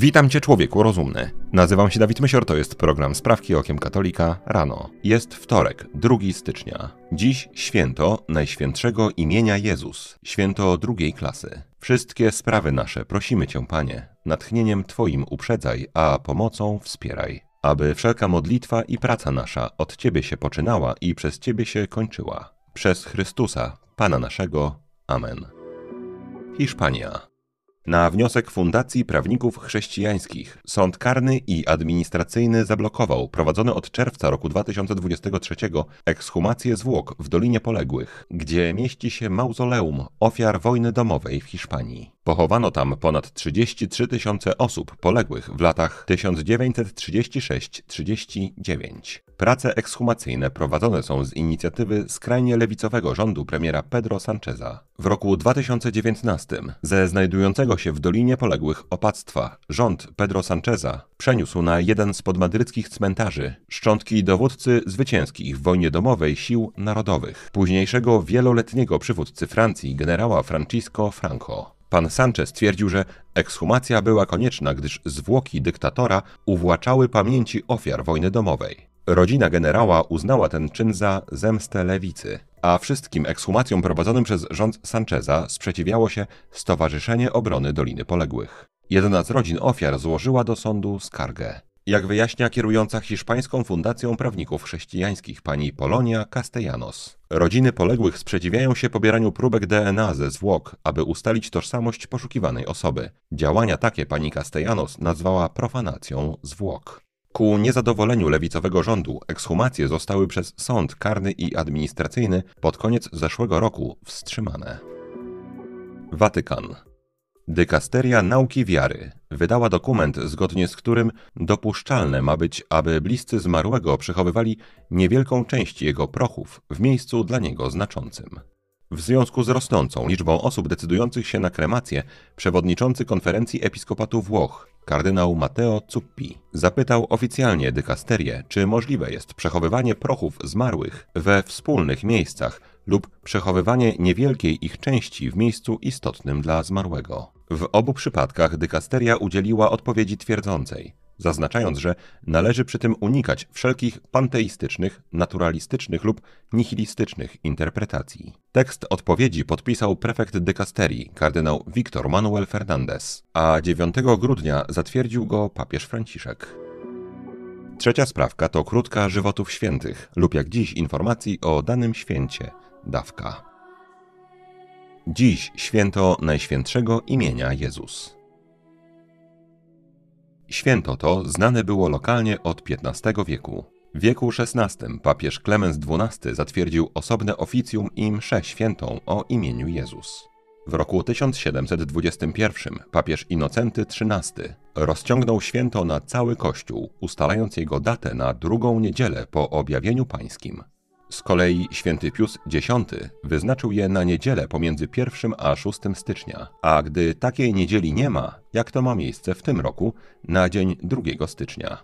Witam Cię, człowieku rozumny. Nazywam się Dawid Mysior, to jest program Sprawki Okiem Katolika rano. Jest wtorek, 2 stycznia. Dziś święto Najświętszego imienia Jezus, święto drugiej klasy. Wszystkie sprawy nasze prosimy Cię, Panie, natchnieniem Twoim uprzedzaj, a pomocą wspieraj. Aby wszelka modlitwa i praca nasza od Ciebie się poczynała i przez Ciebie się kończyła. Przez Chrystusa, Pana naszego. Amen. Hiszpania. Na wniosek Fundacji Prawników Chrześcijańskich sąd karny i administracyjny zablokował prowadzone od czerwca roku 2023 ekshumację zwłok w Dolinie Poległych, gdzie mieści się mauzoleum ofiar wojny domowej w Hiszpanii. Pochowano tam ponad 33 tysiące osób poległych w latach 1936-39. Prace ekshumacyjne prowadzone są z inicjatywy skrajnie lewicowego rządu premiera Pedro Sancheza. W roku 2019 ze znajdującego się w Dolinie Poległych opactwa rząd Pedro Sancheza przeniósł na jeden z podmadryckich cmentarzy szczątki dowódcy zwycięskich w wojnie domowej sił narodowych, późniejszego wieloletniego przywódcy Francji generała Francisco Franco. Pan Sanchez twierdził, że ekshumacja była konieczna, gdyż zwłoki dyktatora uwłaczały pamięci ofiar wojny domowej. Rodzina generała uznała ten czyn za zemstę lewicy, a wszystkim ekshumacjom prowadzonym przez rząd Sancheza sprzeciwiało się Stowarzyszenie Obrony Doliny Poległych. Jedna z rodzin ofiar złożyła do sądu skargę. Jak wyjaśnia kierująca hiszpańską Fundacją Prawników Chrześcijańskich pani Polonia Castellanos, rodziny poległych sprzeciwiają się pobieraniu próbek DNA ze zwłok, aby ustalić tożsamość poszukiwanej osoby. Działania takie pani Castellanos nazwała profanacją zwłok. Ku niezadowoleniu lewicowego rządu ekshumacje zostały przez sąd karny i administracyjny pod koniec zeszłego roku wstrzymane. Watykan. Dykasteria Nauki Wiary wydała dokument, zgodnie z którym dopuszczalne ma być, aby bliscy zmarłego przechowywali niewielką część jego prochów w miejscu dla niego znaczącym. W związku z rosnącą liczbą osób decydujących się na kremację, przewodniczący konferencji episkopatu Włoch, kardynał Matteo Zuppi, zapytał oficjalnie dykasterię, czy możliwe jest przechowywanie prochów zmarłych we wspólnych miejscach lub przechowywanie niewielkiej ich części w miejscu istotnym dla zmarłego. W obu przypadkach dykasteria udzieliła odpowiedzi twierdzącej, zaznaczając, że należy przy tym unikać wszelkich panteistycznych, naturalistycznych lub nihilistycznych interpretacji. Tekst odpowiedzi podpisał prefekt dykasterii, kardynał Victor Manuel Fernandez, a 9 grudnia zatwierdził go papież Franciszek. Trzecia sprawka to krótka żywotów świętych lub jak dziś informacji o danym święcie, dawka. Dziś święto Najświętszego imienia Jezus. Święto to znane było lokalnie od XV wieku. W wieku XVI papież Klemens XII zatwierdził osobne oficjum i mszę świętą o imieniu Jezus. W roku 1721 papież Inocenty XIII rozciągnął święto na cały Kościół, ustalając jego datę na drugą niedzielę po objawieniu pańskim. Z kolei święty Pius X wyznaczył je na niedzielę pomiędzy 1 a 6 stycznia, a gdy takiej niedzieli nie ma, jak to ma miejsce w tym roku, na dzień 2 stycznia.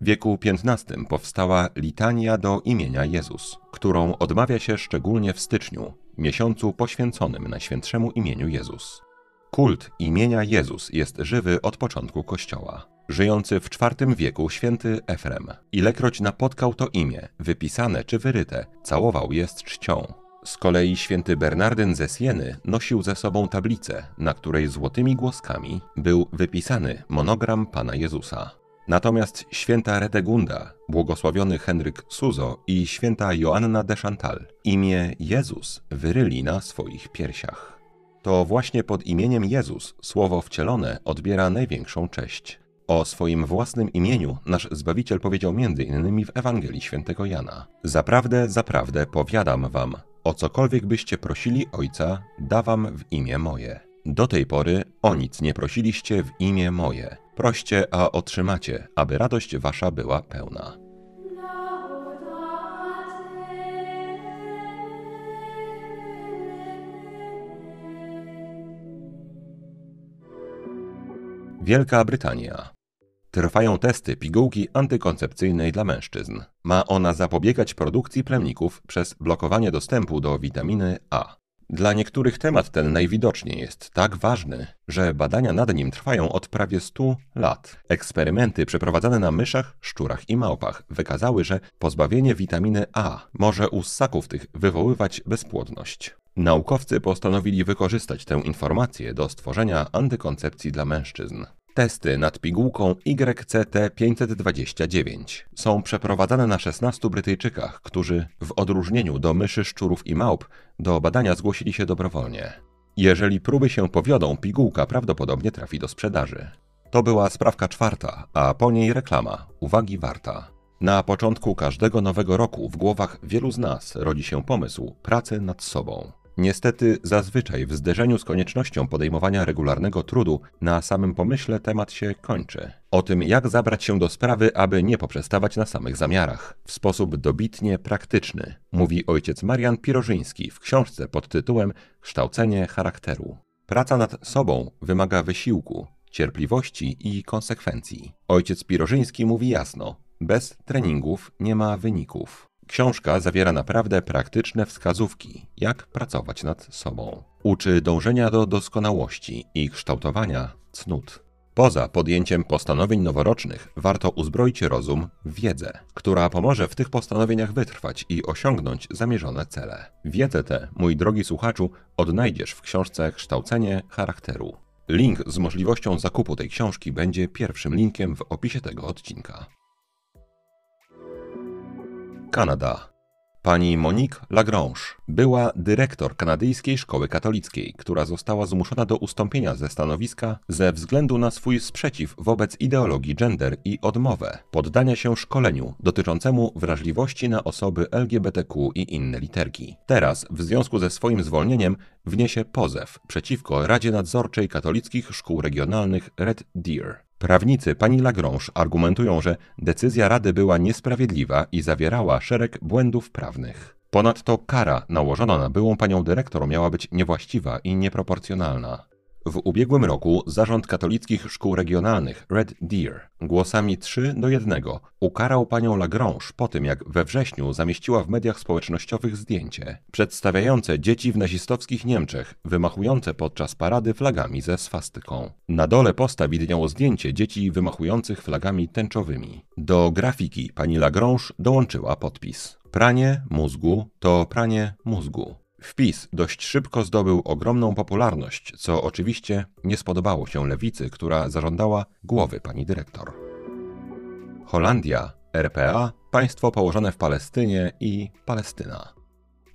W wieku XV powstała litania do imienia Jezus, którą odmawia się szczególnie w styczniu, miesiącu poświęconym Najświętszemu imieniu Jezus. Kult imienia Jezus jest żywy od początku Kościoła. Żyjący w IV wieku święty Efrem, ilekroć napotkał to imię, wypisane czy wyryte, całował je z czcią. Z kolei święty Bernardyn ze Sieny nosił ze sobą tablicę, na której złotymi głoskami był wypisany monogram Pana Jezusa. Natomiast święta Redegunda, błogosławiony Henryk Suzo i święta Joanna de Chantal imię Jezus wyryli na swoich piersiach. To właśnie pod imieniem Jezus słowo wcielone odbiera największą cześć. O swoim własnym imieniu nasz Zbawiciel powiedział m.in. w Ewangelii świętego Jana. Zaprawdę, zaprawdę powiadam wam, o cokolwiek byście prosili Ojca, dawam w imię moje. Do tej pory o nic nie prosiliście w imię moje. Proście, a otrzymacie, aby radość wasza była pełna. Wielka Brytania. Trwają testy pigułki antykoncepcyjnej dla mężczyzn. Ma ona zapobiegać produkcji plemników przez blokowanie dostępu do witaminy A. Dla niektórych temat ten najwidoczniej jest tak ważny, że badania nad nim trwają od prawie 100 lat. Eksperymenty przeprowadzane na myszach, szczurach i małpach wykazały, że pozbawienie witaminy A może u ssaków tych wywoływać bezpłodność. Naukowcy postanowili wykorzystać tę informację do stworzenia antykoncepcji dla mężczyzn. Testy nad pigułką YCT529 są przeprowadzane na 16 Brytyjczykach, którzy w odróżnieniu do myszy, szczurów i małp do badania zgłosili się dobrowolnie. Jeżeli próby się powiodą, pigułka prawdopodobnie trafi do sprzedaży. To była sprawka czwarta, a po niej reklama. Uwagi warta. Na początku każdego nowego roku w głowach wielu z nas rodzi się pomysł pracy nad sobą. Niestety, zazwyczaj w zderzeniu z koniecznością podejmowania regularnego trudu, na samym pomyśle temat się kończy. O tym, jak zabrać się do sprawy, aby nie poprzestawać na samych zamiarach. W sposób dobitnie praktyczny, mówi ojciec Marian Pirożyński w książce pod tytułem Kształcenie charakteru. Praca nad sobą wymaga wysiłku, cierpliwości i konsekwencji. Ojciec Pirożyński mówi jasno: bez treningów nie ma wyników. Książka zawiera naprawdę praktyczne wskazówki, jak pracować nad sobą. Uczy dążenia do doskonałości i kształtowania cnót. Poza podjęciem postanowień noworocznych, warto uzbroić rozum w wiedzę, która pomoże w tych postanowieniach wytrwać i osiągnąć zamierzone cele. Wiedzę tę, mój drogi słuchaczu, odnajdziesz w książce Kształcenie charakteru. Link z możliwością zakupu tej książki będzie pierwszym linkiem w opisie tego odcinka. Kanada. Pani Monique Lagrange była dyrektor kanadyjskiej szkoły katolickiej, która została zmuszona do ustąpienia ze stanowiska ze względu na swój sprzeciw wobec ideologii gender i odmowę poddania się szkoleniu dotyczącemu wrażliwości na osoby LGBTQ i inne literki. Teraz, w związku ze swoim zwolnieniem, wniesie pozew przeciwko Radzie Nadzorczej Katolickich Szkół Regionalnych Red Deer. Prawnicy pani Lagrange argumentują, że decyzja Rady była niesprawiedliwa i zawierała szereg błędów prawnych. Ponadto kara nałożona na byłą panią dyrektor miała być niewłaściwa i nieproporcjonalna. W ubiegłym roku Zarząd Katolickich Szkół Regionalnych Red Deer głosami 3 do 1 ukarał panią Lagrange po tym, jak we wrześniu zamieściła w mediach społecznościowych zdjęcie przedstawiające dzieci w nazistowskich Niemczech wymachujące podczas parady flagami ze swastyką. Na dole posta widniało zdjęcie dzieci wymachujących flagami tęczowymi. Do grafiki pani Lagrange dołączyła podpis. Pranie mózgu to pranie mózgu. Wpis dość szybko zdobył ogromną popularność, co oczywiście nie spodobało się lewicy, która zażądała głowy pani dyrektor. Holandia, RPA, państwo położone w Palestynie i Palestyna.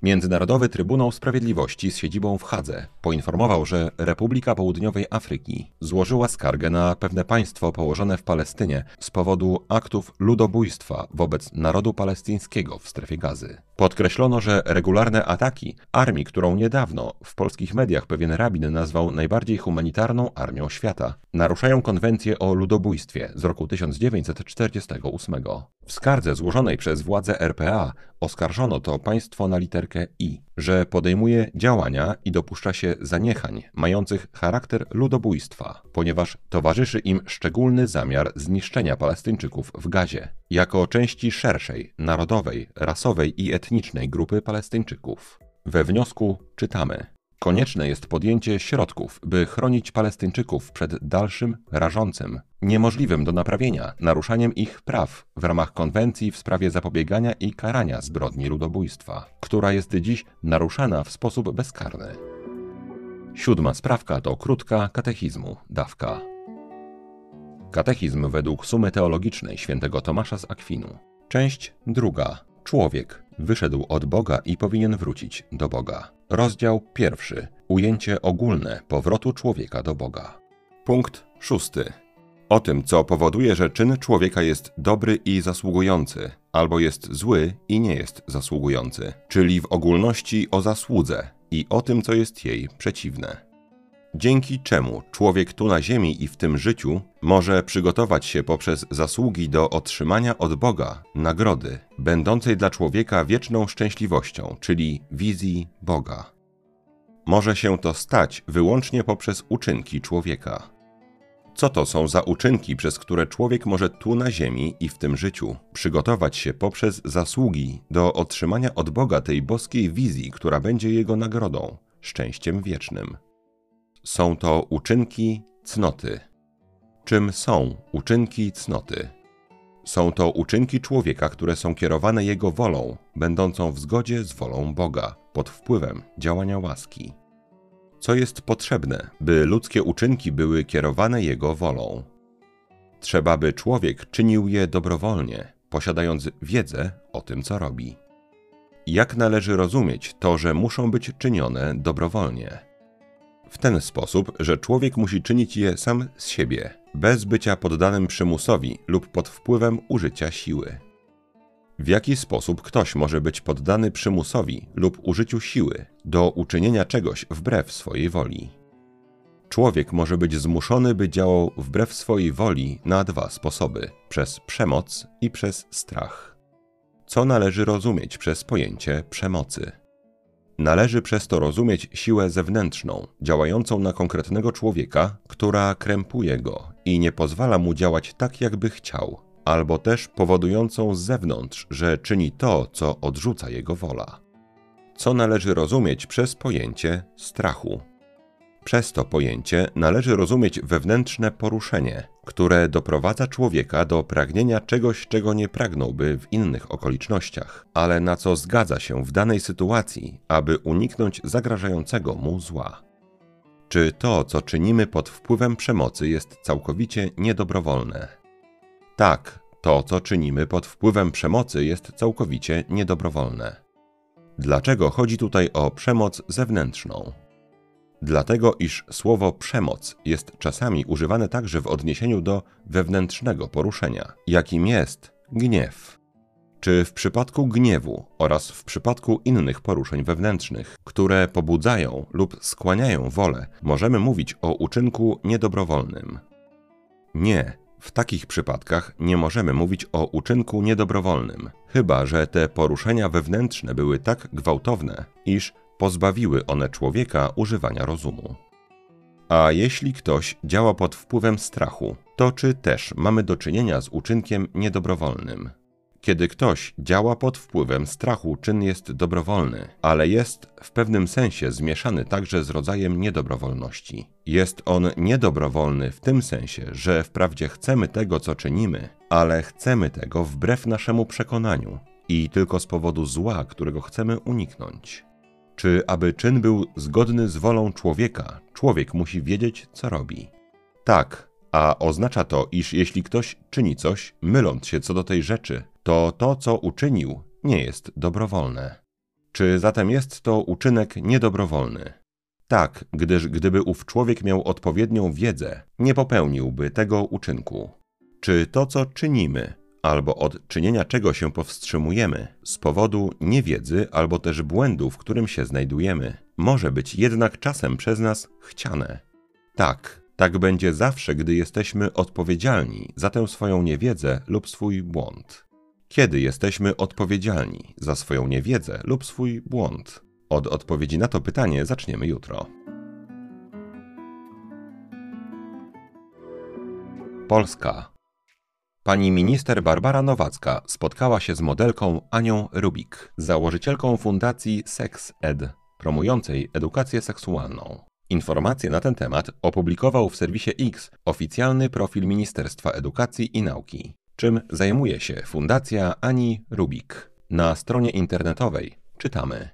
Międzynarodowy Trybunał Sprawiedliwości z siedzibą w Hadze poinformował, że Republika Południowej Afryki złożyła skargę na pewne państwo położone w Palestynie z powodu aktów ludobójstwa wobec narodu palestyńskiego w strefie gazy. Podkreślono, że regularne ataki armii, którą niedawno w polskich mediach pewien rabin nazwał najbardziej humanitarną armią świata, naruszają konwencję o ludobójstwie z roku 1948. W skardze złożonej przez władze RPA oskarżono to państwo na literkę I, że podejmuje działania i dopuszcza się zaniechań mających charakter ludobójstwa, ponieważ towarzyszy im szczególny zamiar zniszczenia Palestyńczyków w Gazie, jako części szerszej, narodowej, rasowej i etnicznej grupy Palestyńczyków. We wniosku czytamy: Konieczne jest podjęcie środków, by chronić Palestyńczyków przed dalszym, rażącym, niemożliwym do naprawienia naruszaniem ich praw w ramach konwencji w sprawie zapobiegania i karania zbrodni ludobójstwa, która jest dziś naruszana w sposób bezkarny. Siódma sprawka to krótka katechizmu, dawka. Katechizm według sumy teologicznej świętego Tomasza z Akwinu. Część druga. Człowiek wyszedł od Boga i powinien wrócić do Boga. Rozdział pierwszy. Ujęcie ogólne powrotu człowieka do Boga. Punkt szósty. O tym, co powoduje, że czyn człowieka jest dobry i zasługujący, albo jest zły i nie jest zasługujący, czyli w ogólności o zasłudze i o tym, co jest jej przeciwne dzięki czemu człowiek tu na ziemi i w tym życiu może przygotować się poprzez zasługi do otrzymania od Boga nagrody, będącej dla człowieka wieczną szczęśliwością, czyli wizji Boga. Może się to stać wyłącznie poprzez uczynki człowieka. Co to są za uczynki, przez które człowiek może tu na ziemi i w tym życiu przygotować się poprzez zasługi do otrzymania od Boga tej boskiej wizji, która będzie jego nagrodą? szczęściem wiecznym. Są to uczynki cnoty. Czym są uczynki cnoty? Są to uczynki człowieka, które są kierowane jego wolą, będącą w zgodzie z wolą Boga, pod wpływem działania łaski. Co jest potrzebne, by ludzkie uczynki były kierowane jego wolą? Trzeba, by człowiek czynił je dobrowolnie, posiadając wiedzę o tym, co robi. Jak należy rozumieć to, że muszą być czynione dobrowolnie? W ten sposób, że człowiek musi czynić je sam z siebie, bez bycia poddanym przymusowi lub pod wpływem użycia siły. W jaki sposób ktoś może być poddany przymusowi lub użyciu siły do uczynienia czegoś wbrew swojej woli? Człowiek może być zmuszony, by działał wbrew swojej woli na dwa sposoby: przez przemoc i przez strach. Co należy rozumieć przez pojęcie przemocy? Należy przez to rozumieć siłę zewnętrzną, działającą na konkretnego człowieka, która krępuje go i nie pozwala mu działać tak, jakby chciał, albo też powodującą z zewnątrz, że czyni to, co odrzuca jego wola. Co należy rozumieć przez pojęcie strachu? Przez to pojęcie należy rozumieć wewnętrzne poruszenie, które doprowadza człowieka do pragnienia czegoś, czego nie pragnąłby w innych okolicznościach, ale na co zgadza się w danej sytuacji, aby uniknąć zagrażającego mu zła. Czy to, co czynimy pod wpływem przemocy, jest całkowicie niedobrowolne? Tak, to, co czynimy pod wpływem przemocy, jest całkowicie niedobrowolne. Dlaczego chodzi tutaj o przemoc zewnętrzną? Dlatego, iż słowo przemoc jest czasami używane także w odniesieniu do wewnętrznego poruszenia, jakim jest gniew. Czy w przypadku gniewu oraz w przypadku innych poruszeń wewnętrznych, które pobudzają lub skłaniają wolę, możemy mówić o uczynku niedobrowolnym? Nie, w takich przypadkach nie możemy mówić o uczynku niedobrowolnym, chyba że te poruszenia wewnętrzne były tak gwałtowne, iż pozbawiły one człowieka używania rozumu. A jeśli ktoś działa pod wpływem strachu, to czy też mamy do czynienia z uczynkiem niedobrowolnym? Kiedy ktoś działa pod wpływem strachu, czyn jest dobrowolny, ale jest w pewnym sensie zmieszany także z rodzajem niedobrowolności. Jest on niedobrowolny w tym sensie, że wprawdzie chcemy tego, co czynimy, ale chcemy tego wbrew naszemu przekonaniu i tylko z powodu zła, którego chcemy uniknąć. Czy aby czyn był zgodny z wolą człowieka, człowiek musi wiedzieć, co robi? Tak, a oznacza to, iż jeśli ktoś czyni coś, myląc się co do tej rzeczy, to to, co uczynił, nie jest dobrowolne. Czy zatem jest to uczynek niedobrowolny? Tak, gdyż gdyby ów człowiek miał odpowiednią wiedzę, nie popełniłby tego uczynku. Czy to, co czynimy, albo od czynienia czego się powstrzymujemy z powodu niewiedzy albo też błędu, w którym się znajdujemy, może być jednak czasem przez nas chciane. Tak, tak będzie zawsze, gdy jesteśmy odpowiedzialni za tę swoją niewiedzę lub swój błąd. Kiedy jesteśmy odpowiedzialni za swoją niewiedzę lub swój błąd? Od odpowiedzi na to pytanie zaczniemy jutro. Polska Pani minister Barbara Nowacka spotkała się z modelką Anią Rubik, założycielką fundacji Sex Ed, promującej edukację seksualną. Informacje na ten temat opublikował w serwisie X oficjalny profil Ministerstwa Edukacji i Nauki, czym zajmuje się Fundacja Ani Rubik. Na stronie internetowej czytamy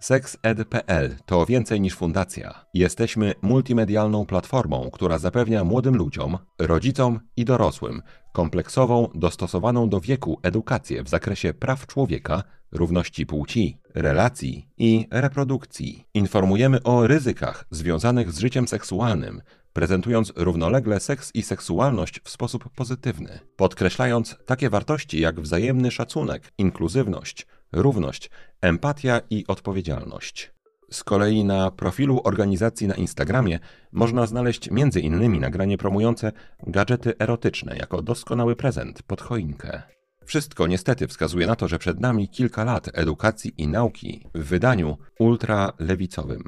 SexEd.pl to więcej niż fundacja. Jesteśmy multimedialną platformą, która zapewnia młodym ludziom, rodzicom i dorosłym kompleksową, dostosowaną do wieku edukację w zakresie praw człowieka, równości płci, relacji i reprodukcji. Informujemy o ryzykach związanych z życiem seksualnym, prezentując równolegle seks i seksualność w sposób pozytywny, podkreślając takie wartości jak wzajemny szacunek, inkluzywność, równość, empatia i odpowiedzialność. Z kolei na profilu organizacji na Instagramie można znaleźć m.in. nagranie promujące gadżety erotyczne jako doskonały prezent pod choinkę. Wszystko niestety wskazuje na to, że przed nami kilka lat edukacji i nauki w wydaniu ultralewicowym.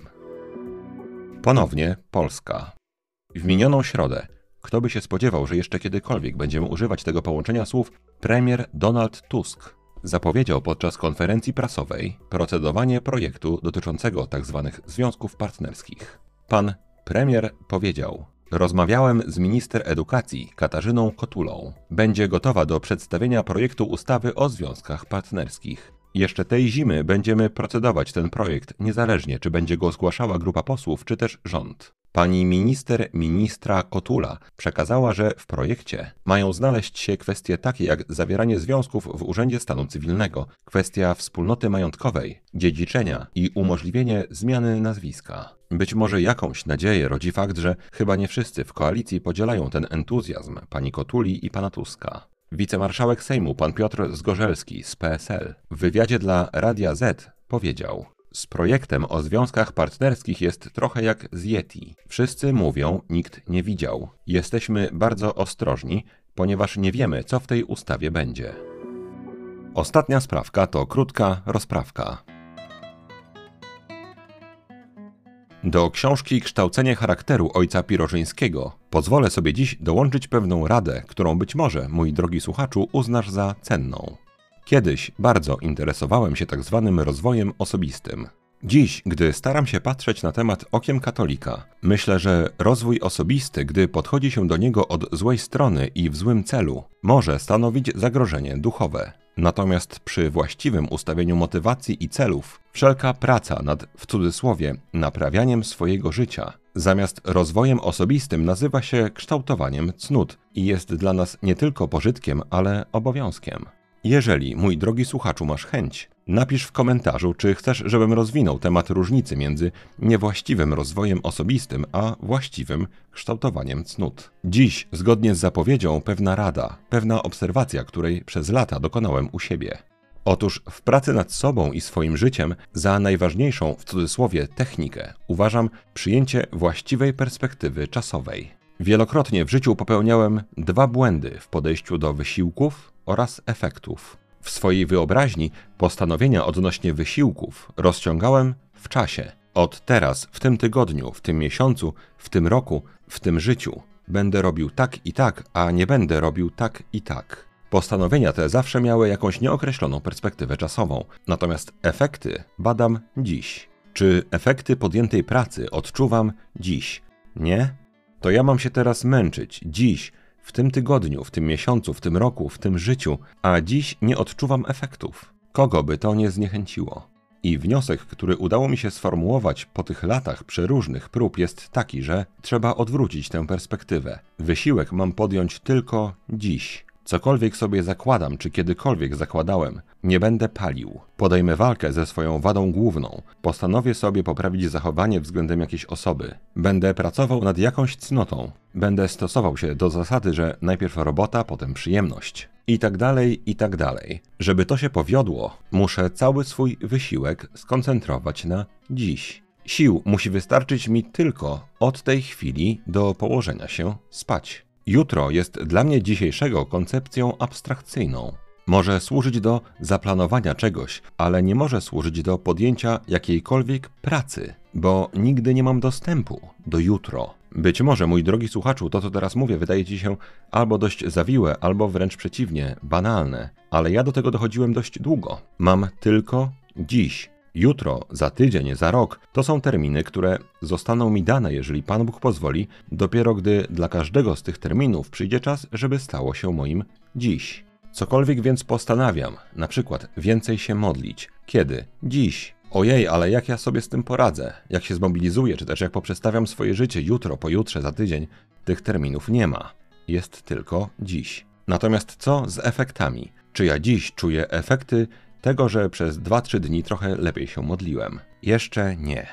Ponownie Polska. W minioną środę, kto by się spodziewał, że jeszcze kiedykolwiek będziemy używać tego połączenia słów, premier Donald Tusk zapowiedział podczas konferencji prasowej procedowanie projektu dotyczącego tzw. związków partnerskich. Pan premier powiedział: Rozmawiałem z minister edukacji Katarzyną Kotulą. Będzie gotowa do przedstawienia projektu ustawy o związkach partnerskich. Jeszcze tej zimy będziemy procedować ten projekt, niezależnie czy będzie go zgłaszała grupa posłów, czy też rząd. Pani minister ministra Kotula przekazała, że w projekcie mają znaleźć się kwestie takie jak zawieranie związków w Urzędzie Stanu Cywilnego, kwestia wspólnoty majątkowej, dziedziczenia i umożliwienie zmiany nazwiska. Być może jakąś nadzieję rodzi fakt, że chyba nie wszyscy w koalicji podzielają ten entuzjazm pani Kotuli i pana Tuska. Wicemarszałek Sejmu pan Piotr Zgorzelski z PSL w wywiadzie dla Radia Z powiedział: z projektem o związkach partnerskich jest trochę jak z Yeti. Wszyscy mówią, nikt nie widział. Jesteśmy bardzo ostrożni, ponieważ nie wiemy, co w tej ustawie będzie. Ostatnia sprawka to krótka rozprawka. Do książki Kształcenie charakteru ojca Pirożyńskiego pozwolę sobie dziś dołączyć pewną radę, którą być może, mój drogi słuchaczu, uznasz za cenną. Kiedyś bardzo interesowałem się tak zwanym rozwojem osobistym. Dziś, gdy staram się patrzeć na temat okiem katolika, myślę, że rozwój osobisty, gdy podchodzi się do niego od złej strony i w złym celu, może stanowić zagrożenie duchowe. Natomiast przy właściwym ustawieniu motywacji i celów, wszelka praca nad, w cudzysłowie, naprawianiem swojego życia, zamiast rozwojem osobistym nazywa się kształtowaniem cnót i jest dla nas nie tylko pożytkiem, ale obowiązkiem. Jeżeli, mój drogi słuchaczu, masz chęć, napisz w komentarzu, czy chcesz, żebym rozwinął temat różnicy między niewłaściwym rozwojem osobistym a właściwym kształtowaniem cnót. Dziś, zgodnie z zapowiedzią, pewna rada, pewna obserwacja, której przez lata dokonałem u siebie. Otóż w pracy nad sobą i swoim życiem za najważniejszą w cudzysłowie technikę uważam przyjęcie właściwej perspektywy czasowej. Wielokrotnie w życiu popełniałem dwa błędy w podejściu do wysiłków oraz efektów. W swojej wyobraźni postanowienia odnośnie wysiłków rozciągałem w czasie. Od teraz, w tym tygodniu, w tym miesiącu, w tym roku, w tym życiu będę robił tak i tak, a nie będę robił tak i tak. Postanowienia te zawsze miały jakąś nieokreśloną perspektywę czasową, natomiast efekty badam dziś. Czy efekty podjętej pracy odczuwam dziś? Nie? To ja mam się teraz męczyć, dziś, w tym tygodniu, w tym miesiącu, w tym roku, w tym życiu, a dziś nie odczuwam efektów. Kogo by to nie zniechęciło? I wniosek, który udało mi się sformułować po tych latach przeróżnych prób, jest taki, że trzeba odwrócić tę perspektywę. Wysiłek mam podjąć tylko dziś. Cokolwiek sobie zakładam, czy kiedykolwiek zakładałem, nie będę palił. Podejmę walkę ze swoją wadą główną. Postanowię sobie poprawić zachowanie względem jakiejś osoby. Będę pracował nad jakąś cnotą. Będę stosował się do zasady, że najpierw robota, potem przyjemność. I tak dalej, i tak dalej. Żeby to się powiodło, muszę cały swój wysiłek skoncentrować na dziś. Sił musi wystarczyć mi tylko od tej chwili do położenia się spać. Jutro jest dla mnie dzisiejszego koncepcją abstrakcyjną. Może służyć do zaplanowania czegoś, ale nie może służyć do podjęcia jakiejkolwiek pracy, bo nigdy nie mam dostępu do jutro. Być może, mój drogi słuchaczu, to co teraz mówię wydaje ci się albo dość zawiłe, albo wręcz przeciwnie, banalne, ale ja do tego dochodziłem dość długo. Mam tylko dziś, Jutro, za tydzień, za rok to są terminy, które zostaną mi dane, jeżeli Pan Bóg pozwoli, dopiero gdy dla każdego z tych terminów przyjdzie czas, żeby stało się moim dziś. Cokolwiek więc postanawiam, na przykład więcej się modlić. Kiedy? Dziś. Ojej, ale jak ja sobie z tym poradzę? Jak się zmobilizuję, czy też jak poprzestawiam swoje życie jutro, pojutrze, za tydzień? Tych terminów nie ma. Jest tylko dziś. Natomiast co z efektami? Czy ja dziś czuję efekty tego, że przez 2-3 dni trochę lepiej się modliłem. Jeszcze nie.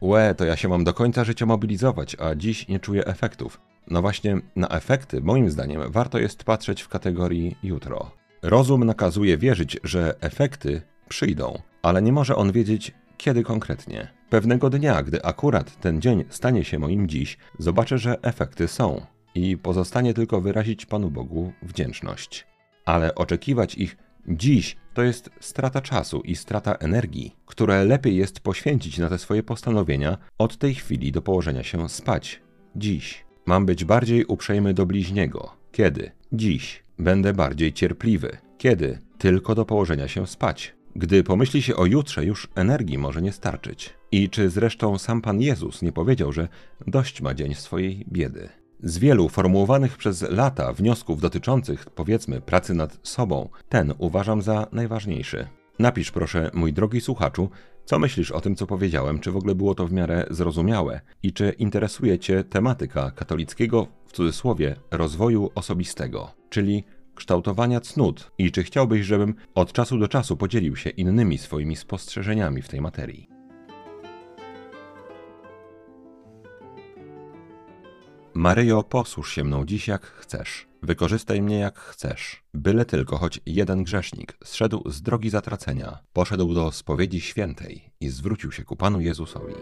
Łe, to ja się mam do końca życia mobilizować, a dziś nie czuję efektów. No właśnie, na efekty, moim zdaniem, warto jest patrzeć w kategorii jutro. Rozum nakazuje wierzyć, że efekty przyjdą, ale nie może on wiedzieć, kiedy konkretnie. Pewnego dnia, gdy akurat ten dzień stanie się moim dziś, zobaczę, że efekty są i pozostanie tylko wyrazić Panu Bogu wdzięczność. Ale oczekiwać ich Dziś to jest strata czasu i strata energii, które lepiej jest poświęcić na te swoje postanowienia od tej chwili do położenia się spać. Dziś mam być bardziej uprzejmy do bliźniego. Kiedy? Dziś będę bardziej cierpliwy. Kiedy? tylko do położenia się spać. Gdy pomyśli się o jutrze, już energii może nie starczyć. I czy zresztą sam Pan Jezus nie powiedział, że dość ma dzień swojej biedy? Z wielu formułowanych przez lata wniosków dotyczących, powiedzmy, pracy nad sobą, ten uważam za najważniejszy. Napisz proszę, mój drogi słuchaczu, co myślisz o tym, co powiedziałem? Czy w ogóle było to w miarę zrozumiałe? I czy interesuje Cię tematyka katolickiego, w cudzysłowie, rozwoju osobistego, czyli kształtowania cnót? I czy chciałbyś, żebym od czasu do czasu podzielił się innymi swoimi spostrzeżeniami w tej materii? Maryjo, posłuż się mną dziś jak chcesz. Wykorzystaj mnie jak chcesz. Byle tylko choć jeden grzesznik zszedł z drogi zatracenia, poszedł do spowiedzi świętej i zwrócił się ku Panu Jezusowi.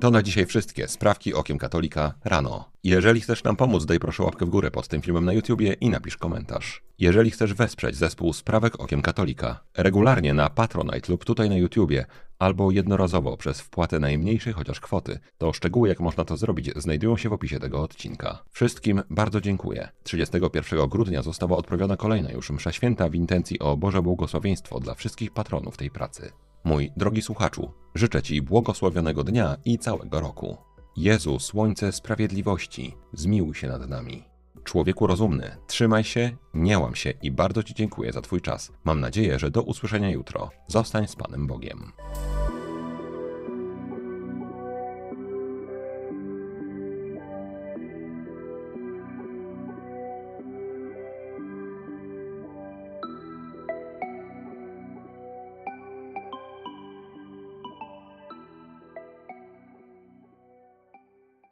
To na dzisiaj wszystkie sprawki okiem katolika rano. Jeżeli chcesz nam pomóc, daj proszę łapkę w górę pod tym filmem na YouTubie i napisz komentarz. Jeżeli chcesz wesprzeć zespół Sprawek Okiem Katolika, regularnie na Patronite lub tutaj na YouTubie, albo jednorazowo przez wpłatę najmniejszej chociaż kwoty, to szczegóły jak można to zrobić znajdują się w opisie tego odcinka. Wszystkim bardzo dziękuję. 31 grudnia została odprawiona kolejna już msza święta w intencji o Boże błogosławieństwo dla wszystkich patronów tej pracy. Mój drogi słuchaczu, życzę Ci błogosławionego dnia i całego roku. Jezu, słońce sprawiedliwości, zmiłuj się nad nami. Człowieku rozumny, trzymaj się, nie łam się i bardzo Ci dziękuję za Twój czas. Mam nadzieję, że do usłyszenia jutro. Zostań z Panem Bogiem.